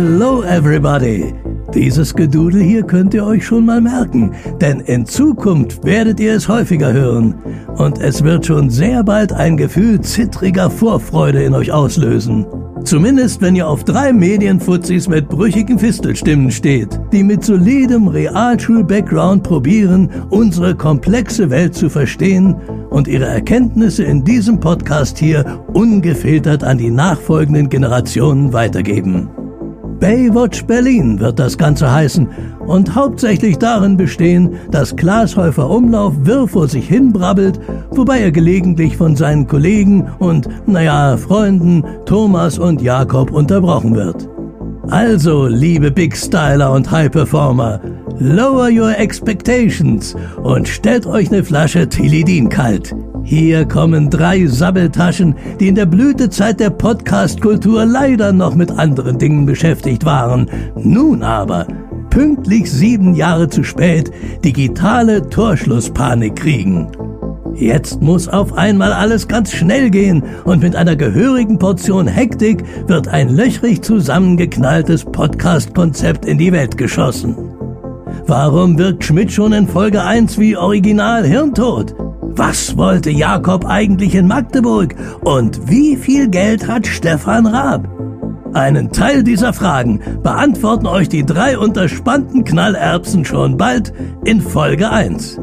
Hello everybody! Dieses Gedudel hier könnt ihr euch schon mal merken, denn in Zukunft werdet ihr es häufiger hören. Und es wird schon sehr bald ein Gefühl zittriger Vorfreude in euch auslösen. Zumindest wenn ihr auf drei Medienfuzis mit brüchigen Fistelstimmen steht, die mit solidem Realschul-Background probieren, unsere komplexe Welt zu verstehen und ihre Erkenntnisse in diesem Podcast hier ungefiltert an die nachfolgenden Generationen weitergeben. Baywatch Berlin wird das Ganze heißen und hauptsächlich darin bestehen, dass Glashäufer Umlauf wirr vor sich hinbrabbelt, wobei er gelegentlich von seinen Kollegen und, naja, Freunden Thomas und Jakob unterbrochen wird. Also, liebe Big Styler und High Performer, lower your expectations und stellt euch eine Flasche Tilidin kalt. Hier kommen drei Sabbeltaschen, die in der Blütezeit der Podcast-Kultur leider noch mit anderen Dingen beschäftigt waren. Nun aber, pünktlich sieben Jahre zu spät, digitale Torschlusspanik kriegen. Jetzt muss auf einmal alles ganz schnell gehen und mit einer gehörigen Portion Hektik wird ein löchrig zusammengeknalltes Podcast-Konzept in die Welt geschossen. Warum wirkt Schmidt schon in Folge 1 wie Original Hirntod? Was wollte Jakob eigentlich in Magdeburg? Und wie viel Geld hat Stefan Raab? Einen Teil dieser Fragen beantworten euch die drei unterspannten Knallerbsen schon bald in Folge 1.